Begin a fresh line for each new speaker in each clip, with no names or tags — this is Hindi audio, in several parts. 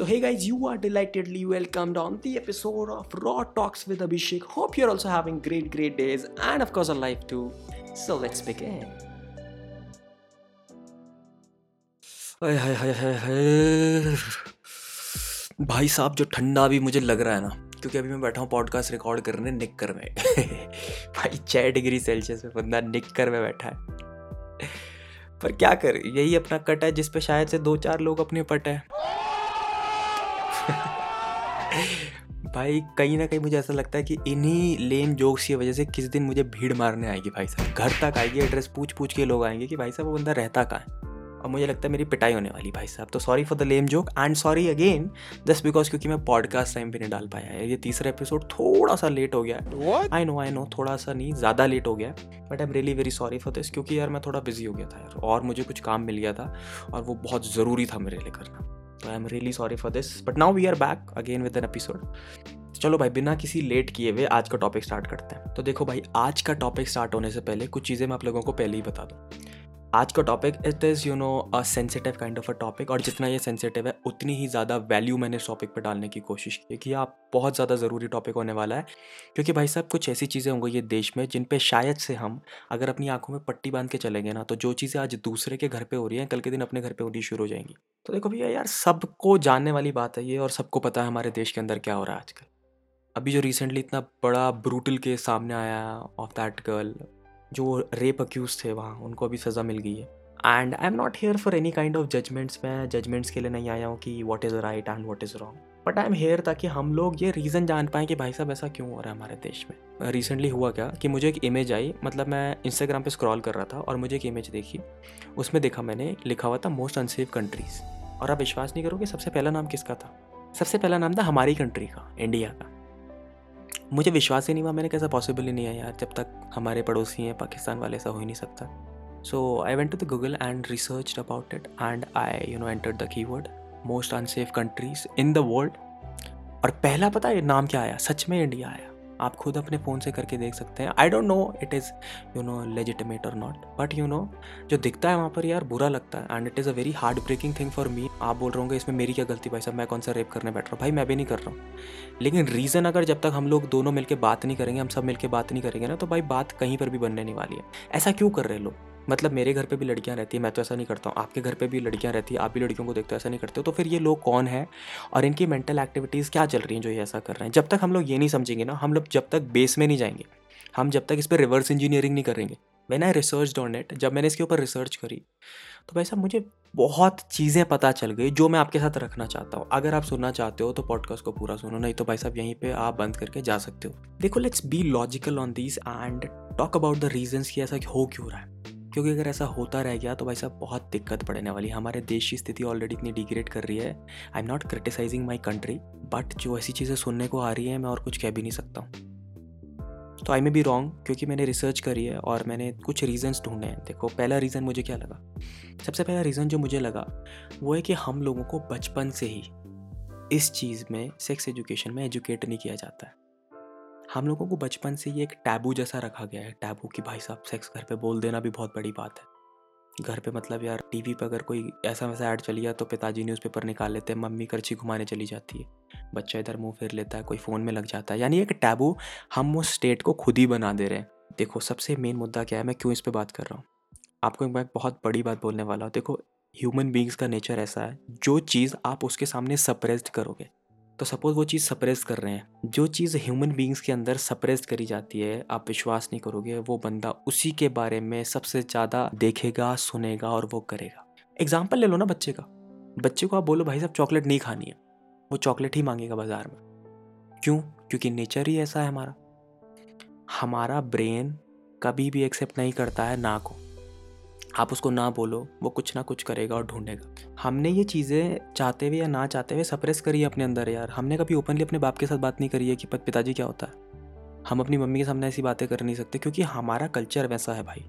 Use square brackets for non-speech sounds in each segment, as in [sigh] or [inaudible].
So, hey guys, you are delightedly welcomed on the episode of Raw Talks with Abhishek. Hope you're also having great, great days and, of course, a life too. So, let's begin. हाय हाय हाय भाई साहब जो ठंडा अभी मुझे लग रहा है ना क्योंकि अभी मैं बैठा हूँ पॉडकास्ट रिकॉर्ड करने निक्कर में भाई छः डिग्री सेल्सियस में बंदा निक्कर में बैठा है पर क्या कर यही अपना कट है जिस पे शायद से दो चार लोग अपने पट है [laughs] भाई कहीं ना कहीं मुझे ऐसा लगता है कि इन्हीं लेम जोक्स की वजह से किस दिन मुझे भीड़ मारने आएगी भाई साहब। घर तक आएगी एड्रेस पूछ पूछ के लोग आएँगे कि भाई साहब वो बंदा रहता कहाँ है? और मुझे लगता है मेरी पिटाई होने वाली भाई साहब। तो sorry for the lame joke and sorry again just because क्योंकि मैं पॉडकास्ट टाइम पे नहीं डाल पाया है ये तीसरा एपिसोड थोड़ा सा लेट हो गया। आई नो आई नो थोड़ा सा नहीं ज़्यादा लेट हो गया। But I am really very sorry for this क्योंकि यार मैं थोड़ा बिज़ी हो गया था यार। और मुझे कुछ काम मिल गया था और वो बहुत ज़रूरी था मेरे लिए करना। I am really sorry for this but now we are back again with an episode चलो भाई, बिना किसी लेट किए हुए आज का टॉपिक स्टार्ट करते हैं। तो देखो भाई, आज का टॉपिक स्टार्ट होने से पहले कुछ चीज़ें मैं आप लोगों को पहले ही बता दूँ। आज का topic it is you know a sensitive kind of a topic और जितना ये सेंसिटिव है, उतनी ही ज़्यादा वैल्यू मैंने इस टॉपिक पर डालने की कोशिश की कि आप बहुत ज़्यादा ज़रूरी टॉपिक होने वाला है। क्योंकि भाई साहब, कुछ ऐसी चीज़ें होंगी ये देश में जिन पे शायद से हम, अगर अपनी आँखों में पट्टी बाँध के चलेंगे ना तो जो चीज़ें आज दूसरे के घर पर हो रही हैं, कल के दिन अपने घर पर होनी शुरू हो जाएँगी। तो देखो भैया यार, सबको जानने वाली बात है ये और सबको पता है हमारे देश के अंदर क्या हो रहा है आजकल। अभी जो रिसेंटली इतना बड़ा ब्रूटल केस सामने आया ऑफ़ दैट गर्ल जो रेप अक्यूज थे वहाँ, उनको अभी सज़ा मिल गई है। And I am not here for any kind of judgements मैं जजमेंट्स के लिए नहीं आया हूँ कि what is right and what is wrong but I am here ताकि हम लोग ये रीज़न जान पाएँ कि भाई साहब ऐसा क्यों हो रहा है हमारे देश में। रिसेंटली हुआ क्या कि मुझे एक इमेज आई मतलब मैं इंस्टाग्राम पे स्क्रॉल कर रहा था और मुझे एक इमेज देखी। उसमें देखा मैंने, लिखा हुआ था मोस्ट अनसेफ कंट्रीज़ और आप विश्वास नहीं करोगे, सबसे पहला नाम किसका था? सबसे पहला नाम था हमारी कंट्री का इंडिया का। मुझे विश्वास ही नहीं हुआ, मैंने कैसा पॉसिबल ही नहीं है यार, जब तक हमारे पड़ोसी हैं, पाकिस्तान वाले ऐसा हो ही नहीं सकता। So, I went to the Google and researched about it and I, you know, entered the keyword most unsafe countries in the world. और पहला पता है, नाम क्या आया? सच में इंडिया आया। आप खुद अपने फ़ोन से करके देख सकते हैं। I don't know it is you know legitimate और नॉट बट यू नो जो दिखता है वहाँ पर यार, बुरा लगता है। And it is a very hard breaking thing for me आप बोल रहे होंगे, इसमें मेरी क्या गलती भाई साहब, मैं कौन सा रेप करने बैठ रहा हूँ? भाई, मैं भी नहीं कर रहा हूँ। लेकिन रीज़न अगर जब तक हम लोग दोनों मिलकर बात नहीं करेंगे, हम सब मिलकर बात नहीं करेंगे ना तो भाई, बात कहीं पर भी बनने नहीं वाली है। ऐसा क्यों कर रहे लोग? मतलब मेरे घर पे भी लड़कियाँ रहती हैं, मैं तो ऐसा नहीं करता हूँ। आपके घर पे भी लड़कियाँ रहती हैं, आप भी लड़कियों को देखते हो, ऐसा नहीं करते हो। तो फिर ये लोग कौन है और इनकी मेंटल एक्टिविटीज़ क्या चल रही हैं जो ये ऐसा कर रहे हैं? जब तक हम लोग ये नहीं समझेंगे ना, हम लोग जब तक बेस में नहीं जाएँगे, हम जब तक इस पर रिवर्स इंजीनियरिंग नहीं करेंगे। मैंने आई रिसर्च ऑन इट जब मैंने इसके ऊपर रिसर्च करी तो भाई साहब, मुझे बहुत चीज़ें पता चल गई जो मैं आपके साथ रखना चाहता हूँ। अगर आप सुनना चाहते हो तो पॉडकास्ट को पूरा सुनो, नहीं तो भाई साहब, यहीं पे आप बंद करके जा सकते हो। देखो let's be logical on this and talk about the reasons कि ऐसा हो क्यों रहा है। क्योंकि अगर ऐसा होता रह गया तो भाई साहब बहुत दिक्कत पड़ने वाली हमारे देश की स्थिति ऑलरेडी इतनी डिग्रेड कर रही है। I am not criticising my country but जो ऐसी चीज़ें सुनने को आ रही है, मैं और कुछ कह भी नहीं सकता हूँ। तो आई मे बी रॉन्ग क्योंकि मैंने रिसर्च करी है और मैंने कुछ रीज़न्स ढूंढे हैं। देखो, पहला रीज़न मुझे क्या लगा? सबसे पहला रीज़न जो मुझे लगा, वो है कि हम लोगों को बचपन से ही इस चीज़ में सेक्स एजुकेशन में एजुकेट नहीं किया जाता है। हम लोगों को बचपन से ये एक टैबू जैसा रखा गया है, टैबू कि भाई साहब सेक्स घर पे बोल देना भी बहुत बड़ी बात है। घर पे मतलब यार, टीवी पे अगर कोई ऐसा वैसा ऐड चली जाए तो पिताजी न्यूज़पेपर निकाल लेते हैं, मम्मी करची घुमाने चली जाती है। बच्चा इधर मुँह फेर लेता है, कोई फ़ोन में लग जाता है। यानी एक टैबू हम उस स्टेट को खुद ही बना दे रहे हैं। देखो, सबसे मेन मुद्दा क्या है, मैं क्यों इस पर बात कर रहा हूँ? आपको एक बहुत बड़ी बात बोलने वाला हूँ। देखो, ह्यूमन बींग्स का नेचर ऐसा है, जो चीज़ आप उसके सामने सप्रेस्ड करोगे तो सपोज़ वो चीज़ सप्रेस कर रहे हैं। जो चीज़ ह्यूमन बींग्स के अंदर सप्रेस करी जाती है, आप विश्वास नहीं करोगे, वो बंदा उसी के बारे में सबसे ज़्यादा देखेगा, सुनेगा और वो करेगा। एग्ज़ाम्पल ले लो ना बच्चे का। बच्चे को आप बोलो, भाई साहब चॉकलेट नहीं खानी है। वो चॉकलेट ही मांगेगा बाज़ार में। क्यों? क्योंकि नेचर ही ऐसा है हमारा। हमारा ब्रेन कभी भी एक्सेप्ट नहीं करता है ना को। आप उसको ना बोलो, वो कुछ ना कुछ करेगा और ढूंढेगा। हमने ये चीज़ें चाहते हुए या ना चाहते हुए सप्रेस करी है अपने अंदर यार। हमने कभी ओपनली अपने बाप के साथ बात नहीं करी है कि पिताजी क्या होता है। हम अपनी मम्मी के सामने ऐसी बातें कर नहीं सकते क्योंकि हमारा कल्चर वैसा है भाई।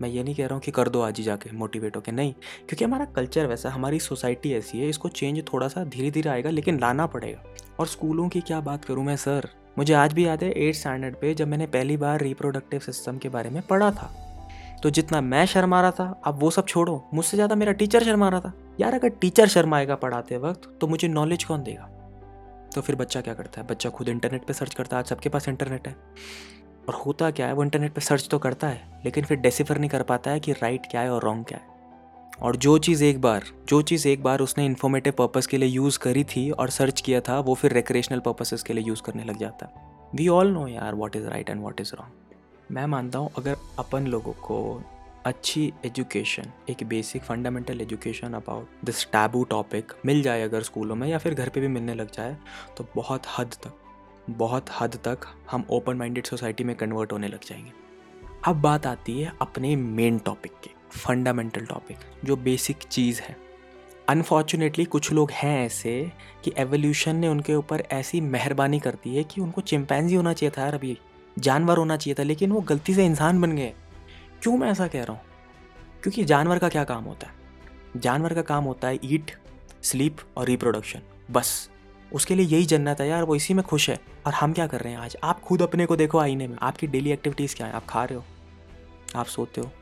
मैं ये नहीं कह रहा हूँ कि कर दो आज ही जाके मोटिवेट होके, नहीं। क्योंकि हमारा कल्चर वैसा हमारी सोसाइटी ऐसी है, इसको चेंज थोड़ा सा धीरे धीरे आएगा, लेकिन लाना पड़ेगा। और स्कूलों की क्या बात करूँ मैं सर मुझे आज भी याद है एट स्टैंडर्ड पे जब मैंने पहली बार रिप्रोडक्टिव सिस्टम के बारे में पढ़ा था। तो जितना मैं शर्मा रहा था, अब वो सब छोड़ो। मुझसे ज़्यादा मेरा टीचर शर्मा रहा था। यार, अगर टीचर शर्माएगा पढ़ाते वक्त तो मुझे नॉलेज कौन देगा? तो फिर बच्चा क्या करता है? बच्चा खुद इंटरनेट पे सर्च करता है। आज सबके पास इंटरनेट है। और होता क्या है, वो इंटरनेट पे सर्च तो करता है, लेकिन फिर डेसिफर नहीं कर पाता है कि राइट क्या है और रॉन्ग क्या है। और जो चीज़ एक बार, जो चीज़ एक बार उसने इन्फॉर्मेटिव पर्पज़ के लिए यूज़ करी थी और सर्च किया था, वो फिर रिक्रेशनल पर्पसेस के लिए यूज़ करने लग जाता है। वी ऑल नो यार what is right and what is wrong मैं मानता हूँ, अगर अपन लोगों को अच्छी एजुकेशन एक basic fundamental education about this taboo topic मिल जाए अगर स्कूलों में या फिर घर पे भी मिलने लग जाए तो बहुत हद तक, बहुत हद तक हम ओपन माइंडेड सोसाइटी में कन्वर्ट होने लग जाएँगे। अब बात आती है अपने मेन टॉपिक की फंडामेंटल टॉपिक जो बेसिक चीज़ है। अनफॉर्चुनेटली कुछ लोग हैं ऐसे कि एवोल्यूशन ने उनके ऊपर ऐसी मेहरबानी कर दी है कि उनको चिंपैंजी होना चाहिए था यार अभी। जानवर होना चाहिए था, लेकिन वो गलती से इंसान बन गए। क्यों मैं ऐसा कह रहा हूँ? क्योंकि जानवर का क्या काम होता है? जानवर का काम होता है ईट स्लीप और रिप्रोडक्शन बस। उसके लिए यही जन्नत है यार, वो इसी में खुश है। और हम क्या कर रहे हैं आज? आप खुद अपने को देखो आईने में। आपकी डेली एक्टिविटीज़ क्या है? आप खा रहे हो? आप सोते हो?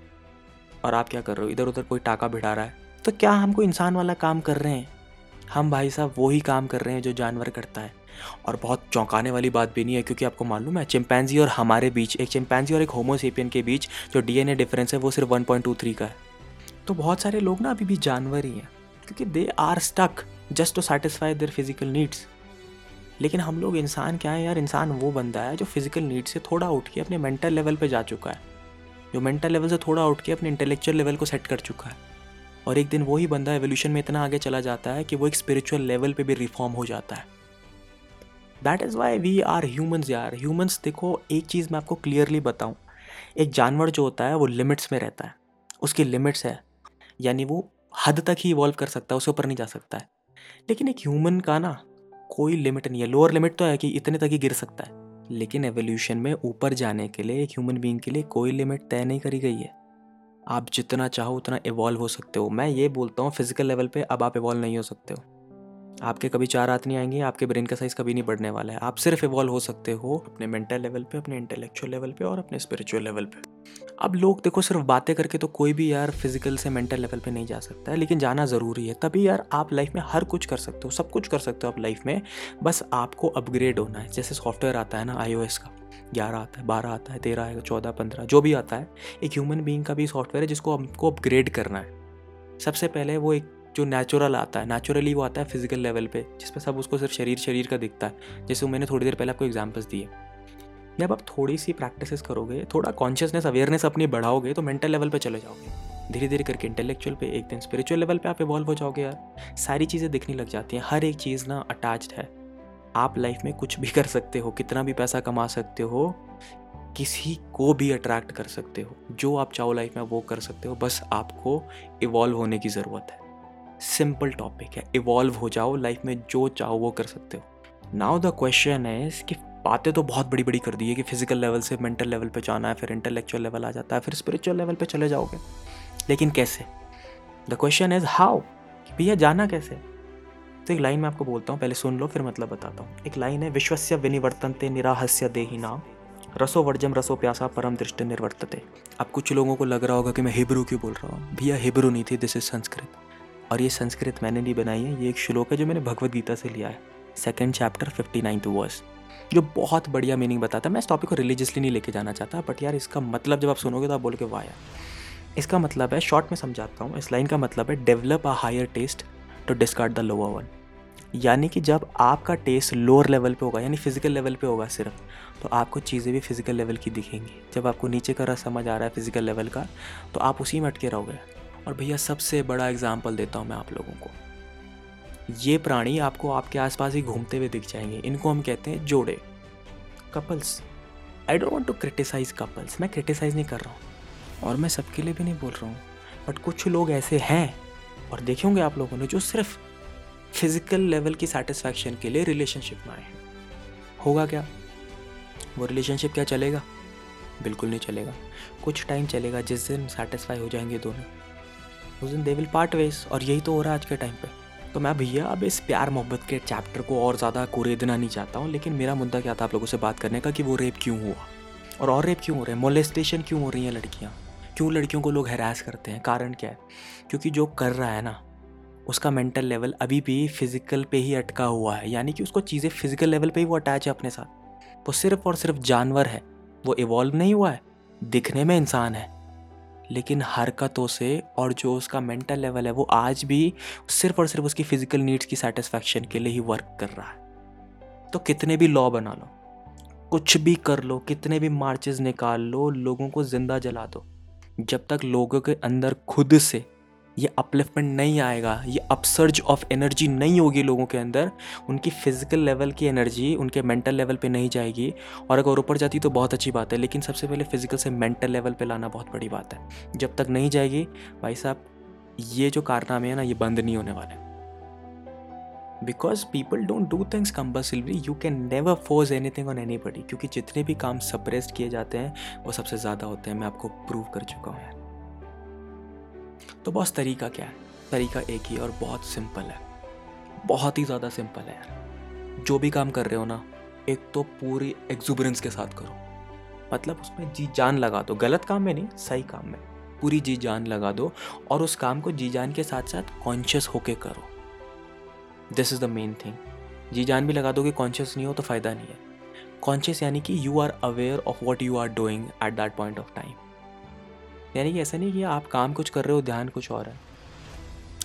और आप क्या कर रहे हो? इधर उधर कोई टाका भिड़ा रहा है? तो क्या हम कोई इंसान वाला काम कर रहे हैं? हम भाई साहब वही काम कर रहे हैं जो जानवर करता है। और बहुत चौंकाने वाली बात भी नहीं है, क्योंकि आपको मालूम है चिंपैंजी और हमारे बीच, एक चिंपैंजी और एक होमोसेपियन के बीच जो डीएनए डिफरेंस है, वो सिर्फ़ 1.23 का है। तो बहुत सारे लोग ना अभी भी जानवर ही हैं, क्योंकि they are stuck just to satisfy their physical needs लेकिन हम लोग इंसान क्या है यार, इंसान वो बंदा है जो फ़िज़िकल नीड से थोड़ा उठ के अपने मेंटल लेवल पे जा चुका है। जो मेंटल लेवल से थोड़ा उठ के अपने इंटेलेक्चुअल लेवल को सेट कर चुका है। और एक दिन वही बंदा एवोल्यूशन में इतना आगे चला जाता है कि वो एक स्पिरिचुअल लेवल पे भी रिफॉर्म हो जाता है। That is why we are humans यार ह्यूमन्स देखो, एक चीज़ मैं आपको क्लियरली बताऊँ। एक जानवर जो होता है, वो लिमिट्स में रहता है। उसकी लिमिट्स है। यानी वो हद तक ही इवॉल्व कर सकता है उससे ऊपर नहीं जा सकता है। लेकिन एक ह्यूमन का ना कोई लिमिट नहीं है। लोअर लिमिट तो है कि इतने तक ही गिर सकता है। लेकिन एवोल्यूशन में ऊपर जाने के लिए, एक ह्यूमन बीइंग के लिए कोई लिमिट तय नहीं करी गई है। आप जितना चाहो, उतना इवॉल्व हो सकते हो। मैं ये बोलता हूँ फ़िज़िकल लेवल पे अब आप इवॉल्व नहीं हो सकते हो। आपके कभी चार हाथ नहीं आएँगे, आपके ब्रेन का साइज़ कभी नहीं बढ़ने वाला है। आप सिर्फ़ इवॉल्व हो सकते हो अपने मेंटल लेवल पे, अपने इंटेलेक्चुअल लेवल पे और अपने स्पिरिचुअल लेवल पे। अब लोग देखो, सिर्फ़ बातें करके तो कोई भी यार फ़िज़िकल से मेंटल लेवल पे नहीं जा सकता है, लेकिन जाना ज़रूरी है। तभी यार आप लाइफ में हर कुछ कर सकते हो, सब कुछ कर सकते हो आप लाइफ में। बस आपको अपग्रेड होना है। जैसे सॉफ्टवेयर आता है ना आई का, ग्यारह आता है, बारह आता है, तेरह आएगा, चौदह, पंद्रह, जो भी आता है। एक ह्यूमन बींग का भी सॉफ्टवेयर है जिसको हमको अपग्रेड करना है। सबसे पहले वो एक जो नेचुरल आता है नेचुरली वो आता है फ़िज़िकल लेवल पे जिसमें सब उसको सिर्फ़ शरीर शरीर का दिखता है। जैसे मैंने थोड़ी देर पहले आपको एग्जाम्पल्स दिए। जब आप थोड़ी सी प्रैक्टिस करोगे, थोड़ा कॉन्शियसनेस अवेयरनेस अपनी बढ़ाओगे तो मेंटल लेवल पे चले जाओगे। धीरे धीरे करके इंटेलेक्चुअल पे, एक दिन स्पिरिचुअल लेवल पे आप इवॉल्व हो जाओगे यार। सारी चीज़ें दिखने लग जाती हैं। हर एक चीज़ ना अटैच्ड है। आप लाइफ में कुछ भी कर सकते हो, कितना भी पैसा कमा सकते हो, किसी को भी अट्रैक्ट कर सकते हो। जो आप चाहो लाइफ में, वो कर सकते हो। बस आपको इवॉल्व होने की ज़रूरत है। सिंपल टॉपिक है इवॉल्व हो जाओ लाइफ में जो चाहो वो कर सकते हो। नाउ द क्वेश्चन है कि बातें तो बहुत बड़ी बड़ी कर दी है कि फ़िज़िकल लेवल से मेंटल लेवल पे जाना है, फिर इंटेलेक्चुअल लेवल आ जाता है, फिर स्पिरिचुअल लेवल पे चले जाओगे। लेकिन कैसे? द क्वेश्चन इज़ हाउ कि भैया जाना कैसे? तो एक लाइन मैं आपको बोलता हूँ, पहले सुन लो, फिर मतलब बताता हूँ। एक लाइन है, विश्वस्य विनिवर्तनते निराहस्य देही नाम। रसो वर्जम, रसो प्यासा, परम दृष्टि निर्वर्तते। अब कुछ लोगों को लग रहा होगा कि मैं हिब्रू क्यों बोल रहा हूँ? भैया हिब्रू नहीं थी दिस इज़ संस्कृत। और ये संस्कृत मैंने नहीं बनाई है, ये एक श्लोक है जो मैंने भगवत गीता से लिया है। Second chapter fifty ninth verse जो बहुत बढ़िया मीनिंग बताता है। मैं इस टॉपिक को रिलीजियसली नहीं लेके जाना चाहता बट यार इसका मतलब जब आप सुनोगे तो आप बोल के वाह यार। इसका मतलब है शॉर्ट में समझाता हूँ, इस लाइन का मतलब है develop a higher taste to discard the lower one यानी कि जब आपका टेस्ट लोअर लेवल पे होगा, यानी फ़िज़िकल लेवल पे होगा सिर्फ़ तो आपको चीज़ें भी फ़िज़िकल लेवल की दिखेंगी। जब आपको नीचे का रस समझ आ रहा है फ़िज़िकल लेवल का तो आप उसी में अटके रहोगे। और भैया सबसे बड़ा एग्ज़ाम्पल देता हूँ मैं आप लोगों को। ये प्राणी आपको आपके आसपास ही घूमते हुए दिख जाएँगे। इनको हम कहते हैं जोड़े। Couples I don't want to criticise couples मैं क्रिटिसाइज नहीं कर रहा हूँ। और मैं सबके लिए भी नहीं बोल रहा हूँ। बट कुछ लोग ऐसे हैं, और देखे होंगे आप लोगों ने, जो सिर्फ़ फ़िज़िकल लेवल की सेटिस्फैक्शन के लिए रिलेशनशिप में आए हैं। होगा क्या? वो रिलेशनशिप क्या चलेगा? बिल्कुल नहीं चलेगा। कुछ टाइम चलेगा जिस दिन सेटिस्फाई हो जाएँगे दोनों। उस दिन दे विल पार्ट वेज और यही तो हो रहा है आज के टाइम पे। तो मैं, भैया, अब इस प्यार मोहब्बत के चैप्टर को और ज़्यादा कुरेदना नहीं चाहता हूँ, लेकिन मेरा मुद्दा क्या था आप लोगों से बात करने का कि वो रेप क्यों हुआ? और और रेप क्यों हो रहे हैं? मोलेस्टेशन क्यों हो रही हैं लड़कियाँ? क्यों लड़कियों को लोग हैरास करते हैं? कारण क्या है? क्योंकि जो कर रहा है ना, उसका मेंटल लेवल अभी भी फ़िज़िकल पे ही अटका हुआ है। यानी कि उसको चीज़ें फ़िज़िकल लेवल पे ही वो अटैच है अपने साथ। वो सिर्फ़ और सिर्फ़ जानवर है। वो इवॉल्व नहीं हुआ है। दिखने में इंसान है। लेकिन हरकतों से और जो उसका मेंटल लेवल है, वो आज भी सिर्फ़ और सिर्फ़ उसकी फ़िज़िकल नीड्स की सेटिस्फैक्शन के लिए ही वर्क कर रहा है। तो कितने भी लॉ बना लो, कुछ भी कर लो, कितने भी मार्चेस निकाल लो, लोगों को ज़िंदा जला दो। जब तक लोगों के अंदर खुद से ये अपलिफ्टमेंट नहीं आएगा, ये अपसर्ज ऑफ़ एनर्जी नहीं होगी लोगों के अंदर। उनकी फ़िज़िकल लेवल की एनर्जी उनके मेंटल लेवल पे नहीं जाएगी। और अगर ऊपर जाती तो बहुत अच्छी बात है, लेकिन सबसे पहले फ़िज़िकल से मेंटल लेवल पे लाना बहुत बड़ी बात है। जब तक नहीं जाएगी, भाई साहब, ये जो कारनामे हैं ना, ये बंद नहीं होने वाले। Because people don't do things compulsory you can never force anything on anybody क्योंकि जितने भी काम सप्रेस्ड किए जाते हैं, वो सबसे ज़्यादा होते हैं। मैं आपको प्रूव कर चुका हूँ। तो बॉस तरीका क्या है? तरीका एक ही और बहुत सिंपल है। बहुत ही ज़्यादा सिंपल है यार। जो भी काम कर रहे हो ना, एक तो पूरी एग्जुबरेंस के साथ करो। मतलब उसमें जी जान लगा दो। गलत काम में नहीं, सही काम में। पूरी जी जान लगा दो और उस काम को जी जान के साथ साथ कॉन्शियस होके करो। This is the main thing जी जान भी लगा दो कि कॉन्शियस नहीं हो तो फ़ायदा नहीं है। कॉन्शियस यानी कि you are aware of what you are doing at that point of time यानी कि ऐसा नहीं कि आप काम कुछ कर रहे हो, ध्यान कुछ और है।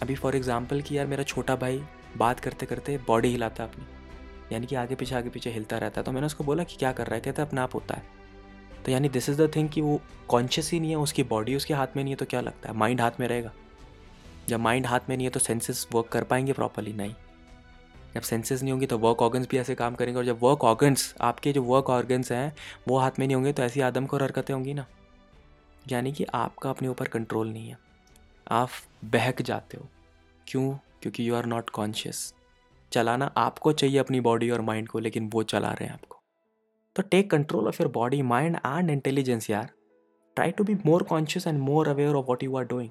अभी फॉर एग्ज़ाम्पल कि यार मेरा छोटा भाई बात करते करते बॉडी हिलाता है अपनी। यानी कि आगे पीछे आगे पीछे हिलता रहता है। तो मैंने उसको बोला कि क्या कर रहा है? कहता है, अपना आप होता है। तो यानी दिस इज़ द थिंग कि वो कॉन्शियस ही नहीं है, उसकी बॉडी उसके हाथ में नहीं है तो क्या लगता है? माइंड हाथ में रहेगा। जब माइंड हाथ में नहीं है तो सेंसेस वर्क कर पाएँगे प्रॉपरली नहीं। जब सेंसेस नहीं होंगे तो वर्क ऑर्गन्स भी ऐसे काम करेंगे। और जब वर्क ऑर्गन्स आपके जो वर्क ऑर्गन्स हैं, वो हाथ में नहीं होंगे तो ऐसी आदम को हरकतें होंगी ना। यानी कि आपका अपने ऊपर कंट्रोल नहीं है। आप बहक जाते हो। क्यों? क्योंकि यू आर नॉट कॉन्शियस चलाना आपको चाहिए अपनी बॉडी और माइंड को, लेकिन वो चला रहे हैं आपको। तो take control of your body mind and intelligence यार। Try to be more conscious and more aware of what you are doing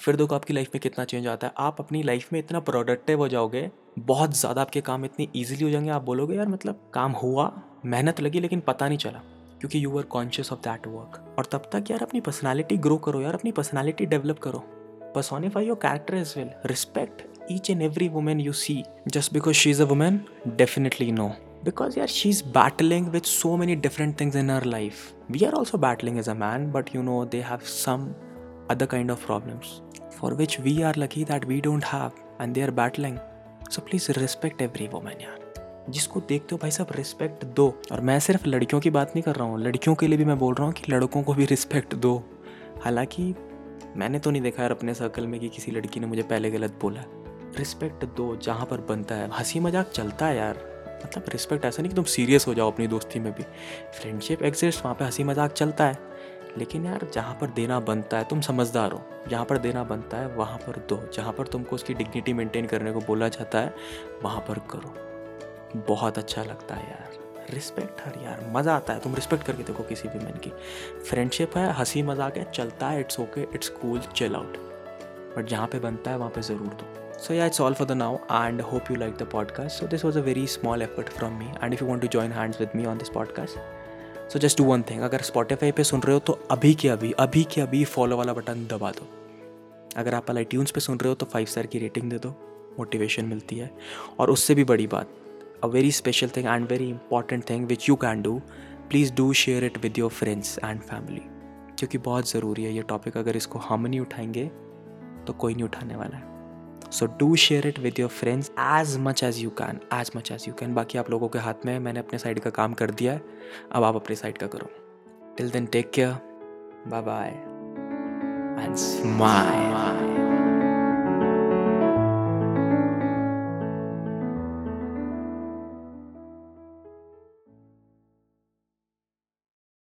फिर देखो आपकी लाइफ में कितना चेंज आता है। आप अपनी लाइफ में इतना प्रोडक्टिव हो जाओगे। बहुत ज़्यादा आपके काम इतनी ईजिली हो जाएँगे। आप बोलोगे, यार मतलब काम हुआ, मेहनत लगी, लेकिन पता नहीं चला। क्योंकि you are conscious of that work और तब तक यार अपनी पर्सनैलिटी ग्रो करो यार, अपनी पर्सनैलिटी डेवलप करो। Personify your character is will respect each and every women you see just because she is a women definitely no because you are she is battling with so many different things in her life we are also battling as a man but you know they have some other kind of problems for which we are lucky that we don't have and they are battling so please respect every women यार जिसको देखते हो भाई साहब रिस्पेक्ट दो। और मैं सिर्फ़ लड़कियों की बात नहीं कर रहा हूँ, लड़कियों के लिए भी मैं बोल रहा हूँ कि लड़कों को भी रिस्पेक्ट दो। हालाँकि मैंने तो नहीं देखा यार अपने सर्कल में कि किसी लड़की ने मुझे पहले गलत बोला। रिस्पेक्ट दो जहाँ पर बनता है। हँसी मज़ाक चलता है यार। मतलब रिस्पेक्ट ऐसा नहीं कि तुम सीरियस हो जाओ अपनी दोस्ती में भी। फ्रेंडशिप एग्जिस्ट वहाँ पे हँसी मज़ाक चलता है। लेकिन यार जहाँ पर देना बनता है, तुम समझदार हो। जहाँ पर देना बनता है, वहाँ पर दो। जहाँ पर तुमको उसकी डिग्निटी मेंटेन करने को बोला जाता है, वहाँ पर करो। बहुत अच्छा लगता है यार। रिस्पेक्ट हर यार। मज़ा आता है। तुम रिस्पेक्ट करके देखो किसी भी मैन की। फ्रेंडशिप है, हँसी मज़ाक है, चलता है it's okay it's cool chill out but जहाँ पे बनता है, वहाँ पे ज़रूर दो। So yeah it's all for the now and hope you like the podcast so this was a very small effort from me and if you want to join hands with me on this podcast so just do one thing अगर स्पॉटिफाई पे सुन रहे हो तो अभी के अभी अभी के अभी फॉलो वाला बटन दबा दो। अगर आप आई ट्यून्स पे सुन रहे हो तो फाइव स्टार की रेटिंग दे दो। मोटिवेशन मिलती है। और उससे भी बड़ी बात a very special thing and very important thing which you can do please do share it with your friends and family क्योंकि बहुत ज़रूरी है ये टॉपिक अगर इसको हम नहीं उठाएँगे तो कोई नहीं उठाने वाला है। So do share it with your friends as much as you can as much as you can बाकी आप लोगों के हाथ में मैंने अपने साइड का काम कर दिया है, अब आप अपने साइड का करो। Till then take care bye bye and smile